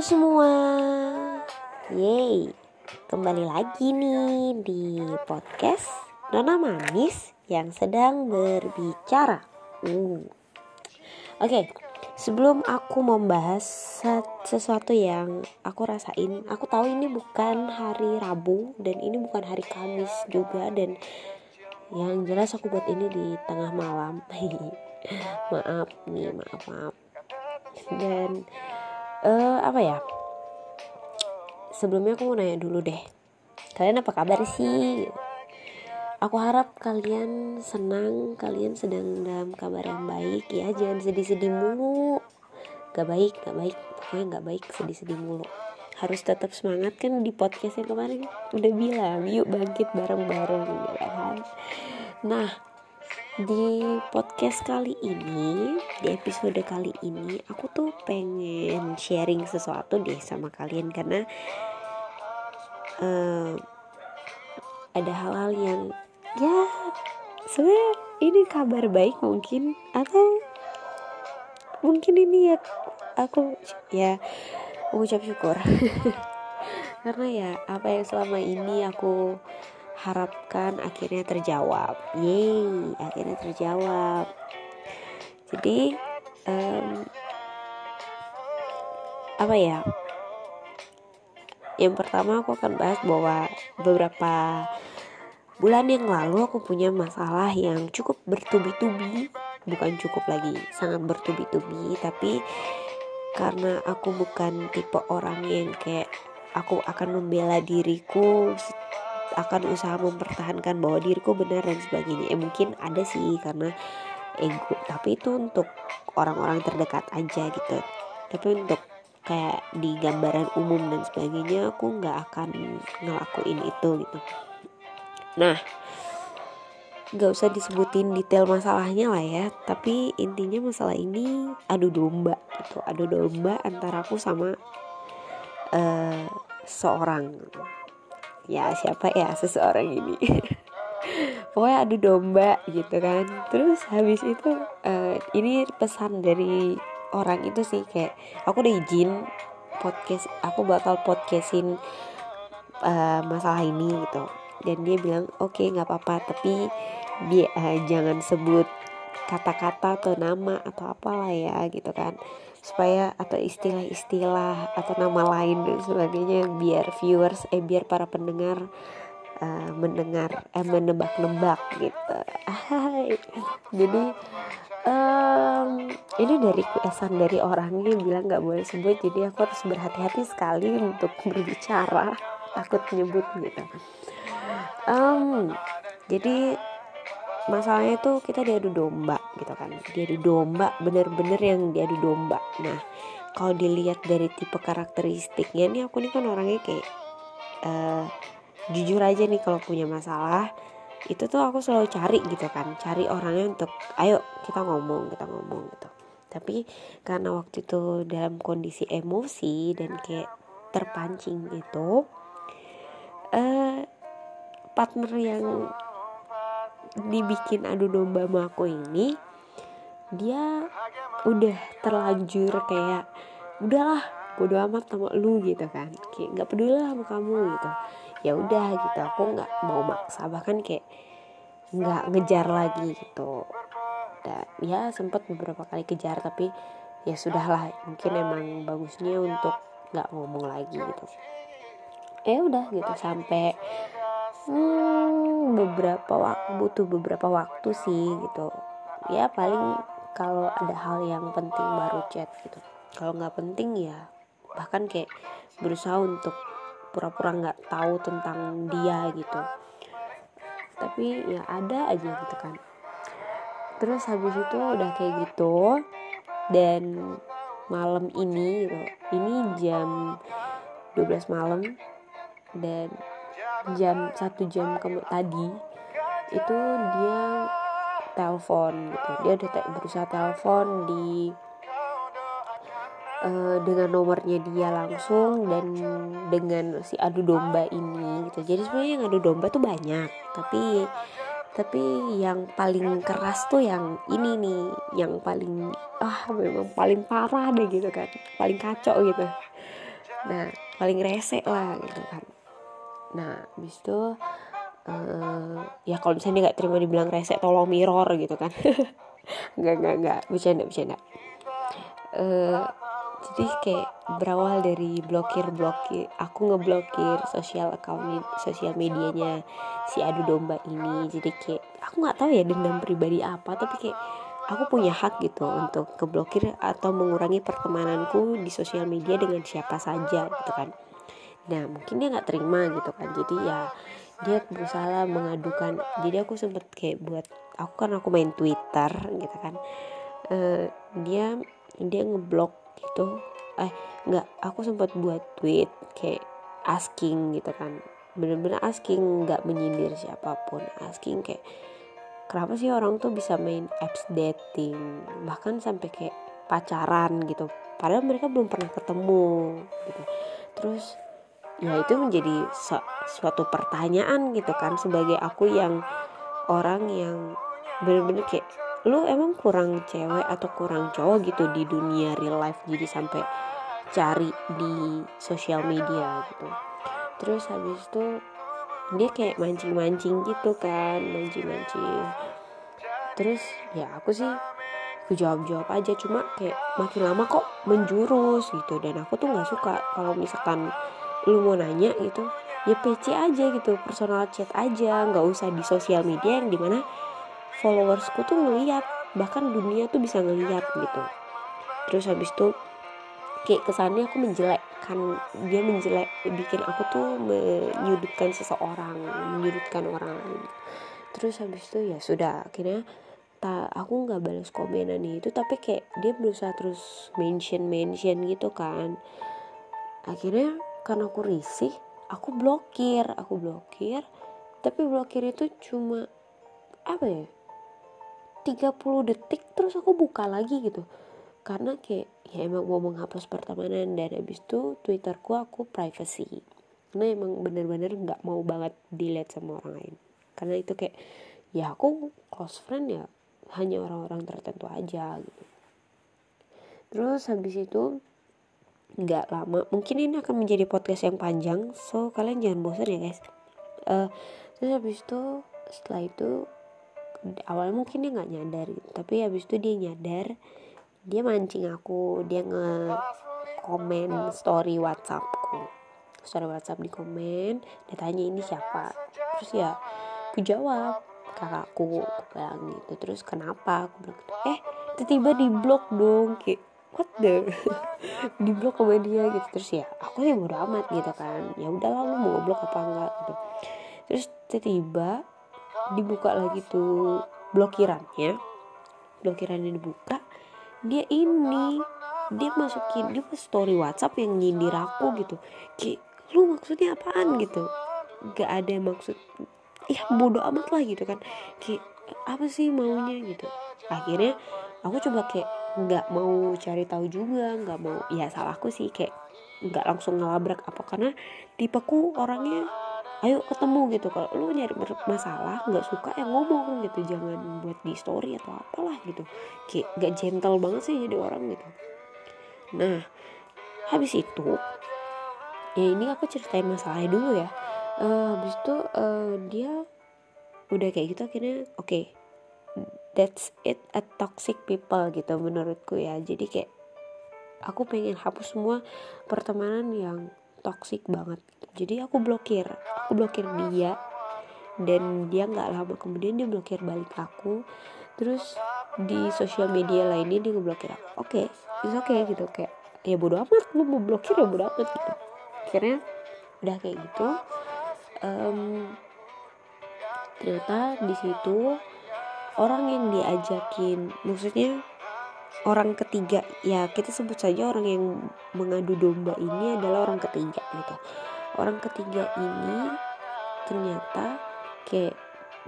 Semua. Yeay. Kembali lagi nih di podcast Nona Manis yang sedang berbicara. Uh. Oke Sebelum aku membahas sesuatu yang aku rasain Aku tahu ini bukan hari Rabu Dan ini bukan hari Kamis juga Dan yang jelas aku buat ini di tengah malam. Maaf nih maaf maaf. Dan uh, apa ya? Sebelumnya aku mau nanya dulu deh. Kalian apa kabar sih? Aku harap kalian senang kalian sedang dalam kabar yang baik ya. Jangan sedih-sedih mulu. Gak baik gak baik. Pokoknya gak baik sedih-sedih mulu. Harus tetap semangat kan di podcast yang kemarin. Udah bilang yuk bangkit bareng-bareng ya kan? Nah di podcast kali ini di episode kali ini aku tuh pengen sharing sesuatu deh sama kalian karena uh, ada hal-hal yang ya sebenarnya ini kabar baik mungkin atau mungkin ini ya aku ya mengucap syukur. Karena ya apa yang selama ini aku harapkan akhirnya terjawab. Yeay akhirnya terjawab. Jadi um, apa ya? Yang pertama aku akan bahas bahwa beberapa bulan yang lalu aku punya masalah yang cukup bertubi-tubi. Bukan cukup lagi sangat bertubi-tubi. Tapi karena aku bukan tipe orang yang kayak aku akan membela diriku akan usaha mempertahankan bahwa diriku benar dan sebagainya. Eh mungkin ada sih karena ego, tapi itu untuk orang-orang terdekat aja gitu. Tapi untuk kayak di gambaran umum dan sebagainya aku nggak akan ngelakuin itu gitu. Nah, nggak usah disebutin detail masalahnya lah ya tapi intinya masalah ini adu domba gitu adu domba antara aku sama uh, seorang ya siapa ya? Seseorang ini. Pokoknya adu domba gitu kan. Terus habis itu uh, ini pesan dari orang itu sih kayak aku udah izin podcast aku bakal podcastin uh, masalah ini gitu. Dan dia bilang oke okay, nggak apa-apa tapi dia uh, jangan sebut kata-kata atau nama atau apalah ya gitu kan. Supaya atau istilah-istilah atau nama lain dan sebagainya biar viewers eh biar para pendengar uh, mendengar eh menebak-nebak gitu. Hai. jadi um, ini dari kesan dari orangnya bilang nggak boleh sebut jadi aku harus berhati-hati sekali untuk berbicara. Takut nyebut gitu. Um, jadi masalahnya tuh kita diadu domba gitu kan. Diadu domba bener-bener yang diadu domba. Nah kalau dilihat dari tipe karakteristiknya nih aku nih kan orangnya kayak uh, jujur aja nih kalau punya masalah itu tuh aku selalu cari gitu kan. Cari orangnya untuk ayo kita ngomong kita ngomong gitu. Tapi karena waktu itu dalam kondisi emosi dan kayak terpancing itu uh, partner yang dibikin adu domba sama aku ini dia udah terlanjur kayak udahlah bodo amat sama lu gitu kan. Kayak nggak peduli lah sama kamu gitu. Ya udah gitu aku nggak mau maksa bahkan kayak nggak ngejar lagi gitu. Dan ya sempat beberapa kali kejar tapi ya sudahlah mungkin emang bagusnya untuk nggak ngomong lagi gitu. Ya udah gitu sampai hmm, beberapa waktu butuh beberapa waktu sih gitu. Ya paling kalau ada hal yang penting baru chat gitu. Kalau nggak penting ya bahkan kayak berusaha untuk pura-pura nggak -pura tahu tentang dia gitu. Tapi ya ada aja gitu kan. Terus habis itu udah kayak gitu dan malam ini gitu ini jam 12 malam dan jam satu jam ke tadi itu dia telepon gitu. Dia udah berusaha telepon di uh, dengan nomornya dia langsung dan dengan si adu domba ini gitu. Jadi sebenarnya yang adu domba tuh banyak tapi tapi yang paling keras tuh yang ini nih yang paling ah memang paling parah deh gitu kan paling kacau gitu. Nah paling rese lah gitu kan nah habis itu uh, ya kalau misalnya dia nggak terima dibilang rese tolong mirror gitu kan. Nggak nggak nggak. Bercanda bercanda. Uh, jadi kayak berawal dari blokir blokir aku ngeblokir sosial account sosial medianya si adu domba ini. Jadi kayak aku nggak tahu ya dendam pribadi apa tapi kayak aku punya hak gitu untuk keblokir atau mengurangi pertemananku di sosial media dengan siapa saja gitu kan nah mungkin dia nggak terima gitu kan. Jadi ya dia berusaha mengadukan. Jadi aku sempet kayak buat aku kan aku main Twitter gitu kan. Uh, dia dia ngeblok gitu. Eh nggak aku sempat buat tweet kayak asking gitu kan. Bener-bener asking nggak menyindir siapa pun. Asking kayak kenapa sih orang tuh bisa main apps dating? Bahkan sampai kayak pacaran gitu. Padahal mereka belum pernah ketemu gitu. Terus ya itu menjadi su suatu pertanyaan gitu kan sebagai aku yang orang yang bener-bener kayak lu emang kurang cewek atau kurang cowok gitu di dunia real life? Jadi sampai cari di sosial media gitu. Terus habis itu dia kayak mancing-mancing gitu kan mancing-mancing. Terus ya aku sih aku jawab-jawab aja cuma kayak makin lama kok menjurus gitu dan aku tuh nggak suka kalau misalkan lu mau nanya gitu ya PC aja gitu personal chat aja nggak usah di sosial media yang di mana followersku tuh ngeliat bahkan dunia tuh bisa ngeliat gitu. Terus habis itu kayak kesannya aku menjelekkan dia menjelek bikin aku tuh menyudutkan seseorang menyudutkan orang lain. Terus habis itu ya sudah akhirnya tak aku nggak balas komenan itu tapi kayak dia berusaha terus mention mention gitu kan. Akhirnya karena aku risih aku blokir aku blokir. Tapi blokir itu cuma apa ya 30 detik terus aku buka lagi gitu. Karena kayak ya emang mau menghapus pertemanan dan habis itu twitterku aku privacy. Karena emang bener-bener nggak mau banget dilihat sama orang lain. Karena itu kayak ya aku close friend ya hanya orang-orang tertentu aja gitu. Terus habis itu nggak lama mungkin ini akan menjadi podcast yang panjang so kalian jangan bosan ya guys. Uh, terus habis itu setelah itu awalnya mungkin dia nggak nyadar gitu tapi habis itu dia nyadar dia mancing aku dia nge komen story WhatsAppku. Story WhatsApp di komen dia tanya ini siapa. Terus ya aku jawab kakakku aku bilang gitu. Terus kenapa? Aku bilang eh tiba-tiba di blok dong kayak what the di blok sama dia gitu. Terus ya aku sih bodo amat gitu kan. Ya udah lu mau blok apa enggak gitu. Terus tiba-tiba dibuka lagi tuh blokirannya. Blokirannya dibuka. Dia ini dia masukin dia story WhatsApp yang nyindir aku gitu. Kayak lu maksudnya apaan gitu? Gak ada maksud ya bodoh amat lah gitu kan. Kayak apa sih maunya gitu? Akhirnya aku coba kayak nggak mau cari tahu juga nggak mau ya salahku sih kayak nggak langsung ngelabrak apa karena tipeku orangnya ayo ketemu gitu. Kalau lu nyari masalah nggak suka ya ngomong gitu jangan buat di story atau apalah gitu. Kayak gak gentle banget sih jadi orang gitu. Nah habis itu ya ini aku ceritain masalahnya dulu ya. Uh, habis itu uh, dia udah kayak gitu akhirnya oke okay, that's it a toxic people gitu menurutku ya. Jadi kayak aku pengen hapus semua pertemanan yang toxic banget jadi aku blokir aku blokir dia dan dia nggak lama kemudian dia blokir balik aku. Terus di sosial media lainnya dia ngeblokir aku. Oke okay, oke okay gitu. Kayak ya bodo amat lu mau blokir ya bodo amat gitu. Akhirnya udah kayak gitu. Um, ternyata di situ orang yang diajakin maksudnya orang ketiga ya kita sebut saja orang yang mengadu domba ini adalah orang ketiga gitu. Orang ketiga ini ternyata kayak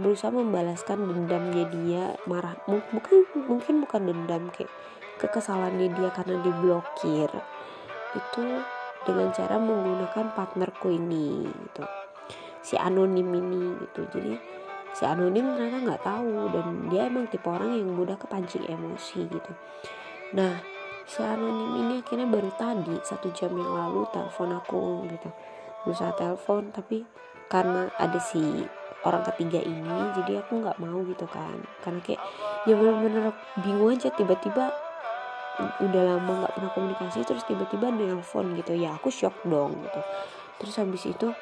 berusaha membalaskan dendamnya dia marah mungkin mungkin bukan dendam kayak kekesalannya dia karena diblokir. Itu dengan cara menggunakan partnerku ini gitu. Si anonim ini gitu. Jadi si anonim ternyata nggak tahu dan dia emang tipe orang yang mudah kepancing emosi gitu. Nah si anonim ini akhirnya baru tadi satu jam yang lalu telepon aku gitu. Berusaha telepon tapi karena ada si orang ketiga ini jadi aku nggak mau gitu kan. Karena kayak ya bener-bener bingung aja tiba-tiba udah lama nggak pernah komunikasi terus tiba-tiba nelpon gitu. Ya aku shock dong gitu. Terus habis itu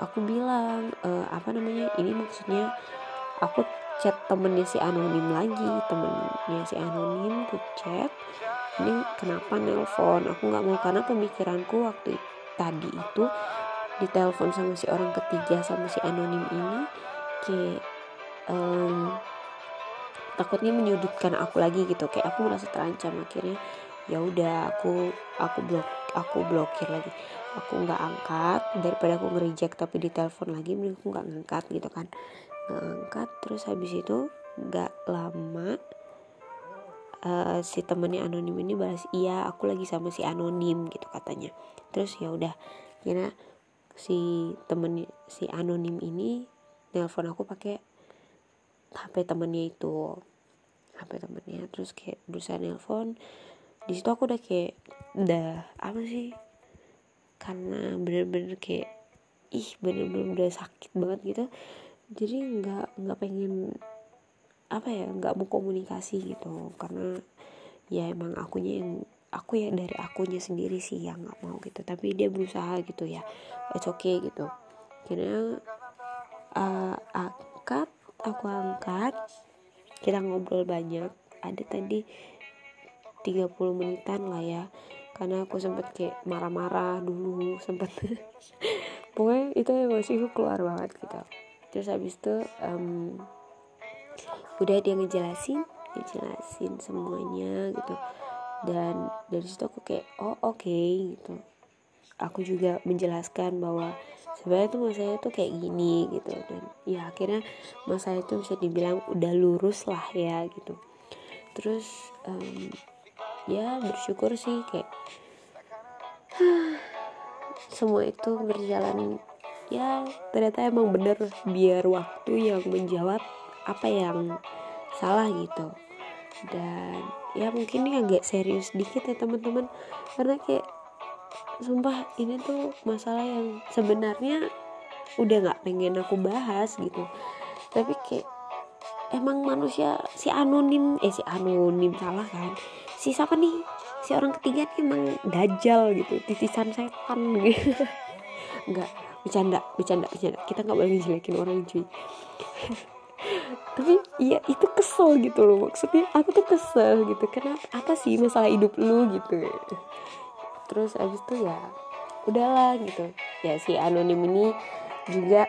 aku bilang e, apa namanya ini maksudnya aku chat temennya si anonim lagi temennya si anonim ku chat ini kenapa nelpon? Aku nggak mau karena pemikiranku waktu tadi itu ditelepon sama si orang ketiga sama si anonim ini kayak um, takutnya menyudutkan aku lagi gitu kayak aku merasa terancam akhirnya ya udah aku aku blok aku blokir lagi aku nggak angkat daripada aku ngereject tapi ditelepon lagi mending aku nggak ngangkat gitu kan. Nggak angkat terus habis itu nggak lama uh, si temennya anonim ini balas iya aku lagi sama si anonim gitu katanya. Terus ya udah kira si temen si anonim ini nelpon aku pakai HP temennya itu HP temennya. Terus kayak berusaha nelpon. Di situ aku udah kayak udah apa sih karena bener-bener kayak ih bener-bener udah sakit banget gitu. Jadi nggak nggak pengen apa ya nggak mau komunikasi gitu. Karena ya emang akunya yang aku ya dari akunya sendiri sih yang nggak mau gitu. Tapi dia berusaha gitu ya. It's okay gitu. Kira uh, angkat aku angkat. Kita ngobrol banyak. Ada tadi 30 menitan lah ya karena aku sempet kayak marah-marah dulu sempet. Pokoknya itu emosiku keluar banget gitu. Terus habis itu um, udah dia ngejelasin ngejelasin semuanya gitu. Dan dari situ aku kayak oh oke okay, gitu. Aku juga menjelaskan bahwa sebenarnya tuh masanya tuh kayak gini gitu. Dan ya akhirnya masa itu bisa dibilang udah lurus lah ya gitu. Terus um, ya bersyukur sih kayak semua itu berjalan ya ternyata emang bener biar waktu yang menjawab apa yang salah gitu. Dan ya mungkin ini agak serius dikit ya teman-teman. Karena kayak sumpah ini tuh masalah yang sebenarnya udah nggak pengen aku bahas gitu. Tapi kayak emang manusia si anonim eh si anonim salah kan? Si siapa nih si orang ketiga nih emang dajal gitu titisan setan gitu. Nggak bercanda bercanda bercanda. Kita nggak boleh jelekin orang cuy. Tapi ya itu kesel gitu loh. Maksudnya aku tuh kesel gitu. Kenapa apa sih masalah hidup lu gitu? Terus abis itu ya udahlah gitu. Ya si anonim ini juga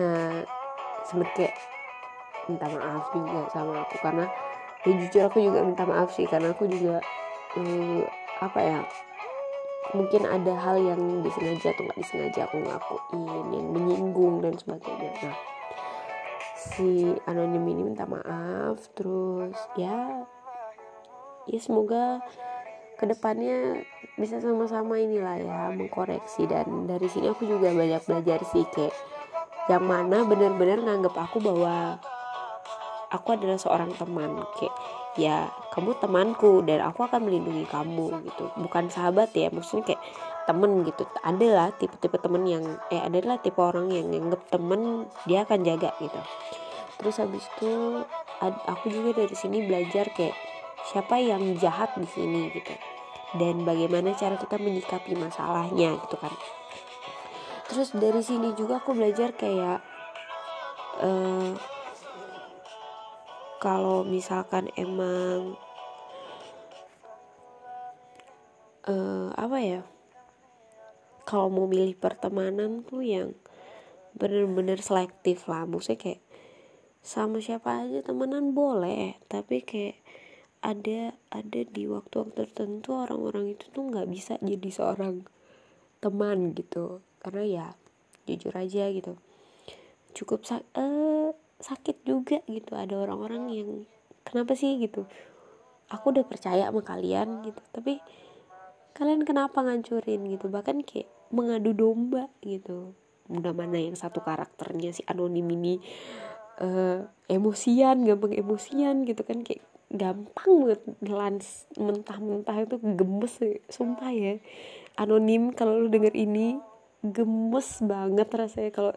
uh, sempet minta maaf juga sama aku. Karena ya jujur aku juga minta maaf sih. Karena aku juga uh, apa ya? Mungkin ada hal yang disengaja atau nggak disengaja aku ngakuin yang menyinggung dan sebagainya. Nah si anonim ini minta maaf terus ya ya semoga ke depannya bisa sama-sama inilah ya mengkoreksi. Dan dari sini aku juga banyak belajar sih kayak yang mana benar-benar nganggap aku bahwa aku adalah seorang teman kayak ya kamu temanku dan aku akan melindungi kamu gitu. Bukan sahabat ya maksudnya kayak temen gitu. Adalah tipe-tipe temen yang eh adalah tipe orang yang nganggep temen dia akan jaga gitu. Terus habis itu aku juga dari sini belajar kayak siapa yang jahat di sini gitu. Dan bagaimana cara kita menyikapi masalahnya gitu kan. Terus dari sini juga aku belajar kayak uh, kalau misalkan emang uh, apa ya kalau mau milih pertemanan tuh yang bener-bener selektif lah. Maksudnya kayak sama siapa aja temenan boleh tapi kayak ada ada di waktu tertentu orang-orang itu tuh nggak bisa jadi seorang teman gitu. Karena ya jujur aja gitu. Cukup sak uh, sakit juga gitu. Ada orang-orang yang kenapa sih? gitu. Aku udah percaya sama kalian gitu. Tapi kalian kenapa ngancurin gitu? Bahkan kayak mengadu domba gitu. Mudah mana yang satu karakternya si anonim ini uh, emosian gampang emosian gitu kan. Kayak gampang banget nelan mentah-mentah itu gemes sumpah ya. Anonim kalau lu denger ini gemes banget rasanya. Kalau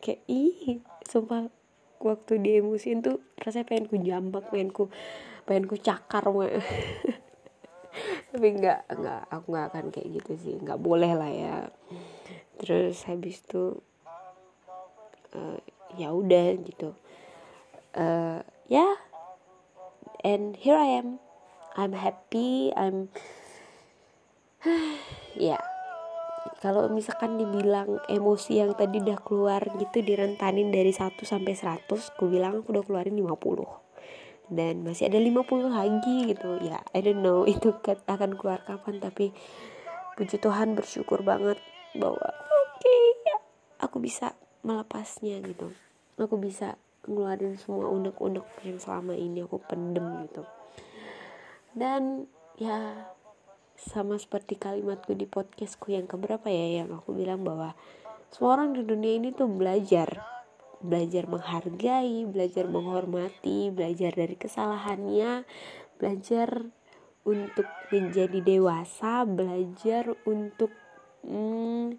kayak ih sumpah waktu dia emosiin tuh rasanya pengen ku jambak pengen ku pengen ku cakar tapi nggak nggak aku nggak akan kayak gitu sih nggak boleh lah ya terus habis itu uh, ya udah gitu uh, ya yeah. and here I am I'm happy I'm yeah. Kalau misalkan dibilang emosi yang tadi udah keluar gitu direntanin dari 1 sampai 100 aku bilang aku udah keluarin 50 dan masih ada 50 lagi gitu. Ya I don't know itu akan keluar kapan tapi puji Tuhan bersyukur banget bahwa oke okay, ya aku bisa melepasnya gitu. Aku bisa ngeluarin semua unek-unek yang selama ini aku pendem gitu. Dan ya sama seperti kalimatku di podcastku yang keberapa ya yang aku bilang bahwa semua orang di dunia ini tuh belajar. Belajar menghargai, belajar menghormati, belajar dari kesalahannya, belajar untuk menjadi dewasa, belajar untuk hmm,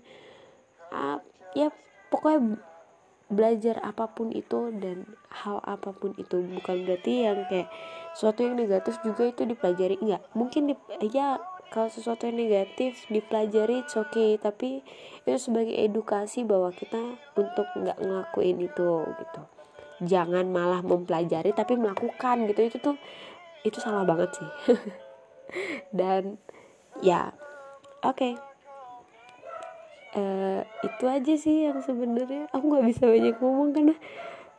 uh, ya pokoknya belajar apa pun itu dan hal apa pun itu. Bukan berarti yang kayak sesuatu yang negatif juga itu dipelajari. Enggak mungkin di, ya kalau sesuatu yang negatif dipelajari oke okay. Tapi itu sebagai edukasi bahwa kita untuk nggak ngelakuin itu gitu. Jangan malah mempelajari tapi melakukan gitu. Itu tuh itu salah banget sih. Dan ya oke. Okay. uh, eh, itu aja sih yang sebenarnya. Aku nggak bisa banyak ngomong karena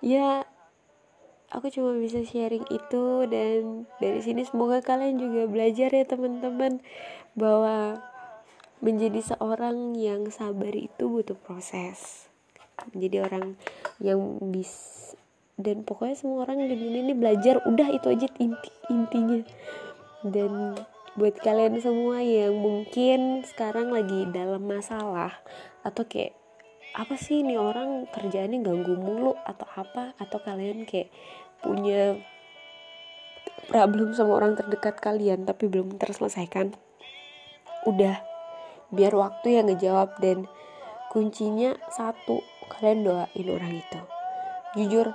ya aku cuma bisa sharing itu dan dari sini semoga kalian juga belajar ya teman-teman bahwa menjadi seorang yang sabar itu butuh proses. Menjadi orang yang bis dan pokoknya semua orang di dunia ini belajar udah itu aja inti intinya. Dan buat kalian semua yang mungkin sekarang lagi dalam masalah atau kayak apa sih ini orang kerjaannya ganggu mulu atau apa? Atau kalian kayak punya problem sama orang terdekat kalian tapi belum terselesaikan. Udah biar waktu yang ngejawab dan kuncinya satu kalian doain orang itu. Jujur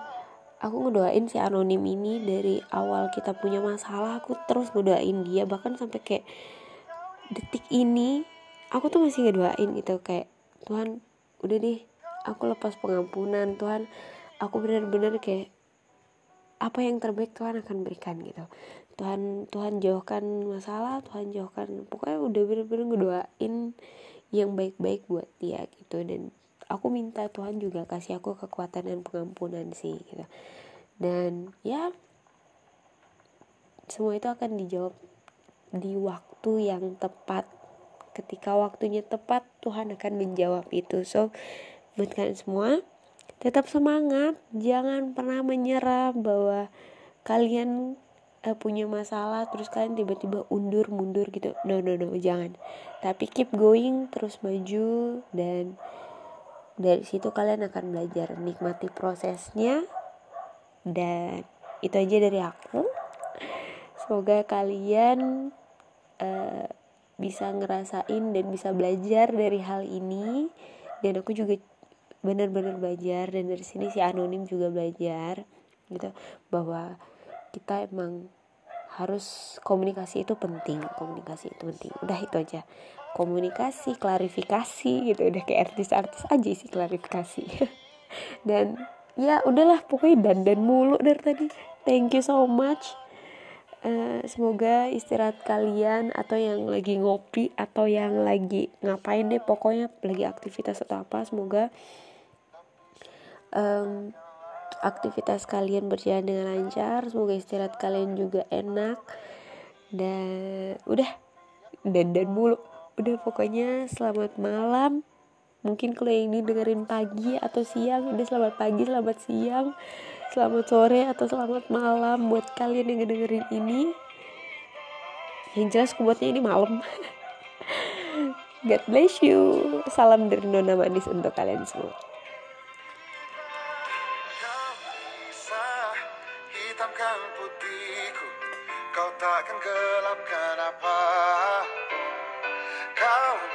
aku ngedoain si anonim ini dari awal kita punya masalah aku terus ngedoain dia bahkan sampai kayak detik ini aku tuh masih ngedoain gitu kayak Tuhan udah deh aku lepas pengampunan Tuhan. Aku benar-benar kayak apa yang terbaik Tuhan akan berikan gitu. Tuhan Tuhan jauhkan masalah Tuhan jauhkan pokoknya udah bener-bener ngedoain yang baik-baik buat dia gitu. Dan aku minta Tuhan juga kasih aku kekuatan dan pengampunan sih gitu. Dan ya semua itu akan dijawab di waktu yang tepat ketika waktunya tepat Tuhan akan menjawab itu. So buat kalian semua tetap semangat. Jangan pernah menyerah bahwa kalian uh, punya masalah terus kalian tiba-tiba undur mundur gitu. No no no jangan. Tapi keep going terus maju dan dari situ kalian akan belajar nikmati prosesnya. Dan itu aja dari aku. Semoga kalian uh, bisa ngerasain dan bisa belajar dari hal ini. Dan aku juga benar-benar belajar dan dari sini si anonim juga belajar gitu. Bahwa kita emang harus komunikasi itu penting komunikasi itu penting. Udah itu aja. Komunikasi klarifikasi gitu. Udah kayak artis-artis aja sih klarifikasi. Dan ya udahlah pokoknya dan dan mulu dari tadi. Thank you so much Uh, semoga istirahat kalian atau yang lagi ngopi atau yang lagi ngapain deh pokoknya lagi aktivitas atau apa semoga um, aktivitas kalian berjalan dengan lancar semoga istirahat kalian juga enak dan udah dan dan mulu. Udah pokoknya selamat malam. Mungkin kalau ini dengerin pagi atau siang udah selamat pagi selamat siang selamat sore atau selamat malam buat kalian yang dengerin ini. Yang jelas kubuatnya ini malam. God bless you. Salam dari Nona Manis untuk kalian semua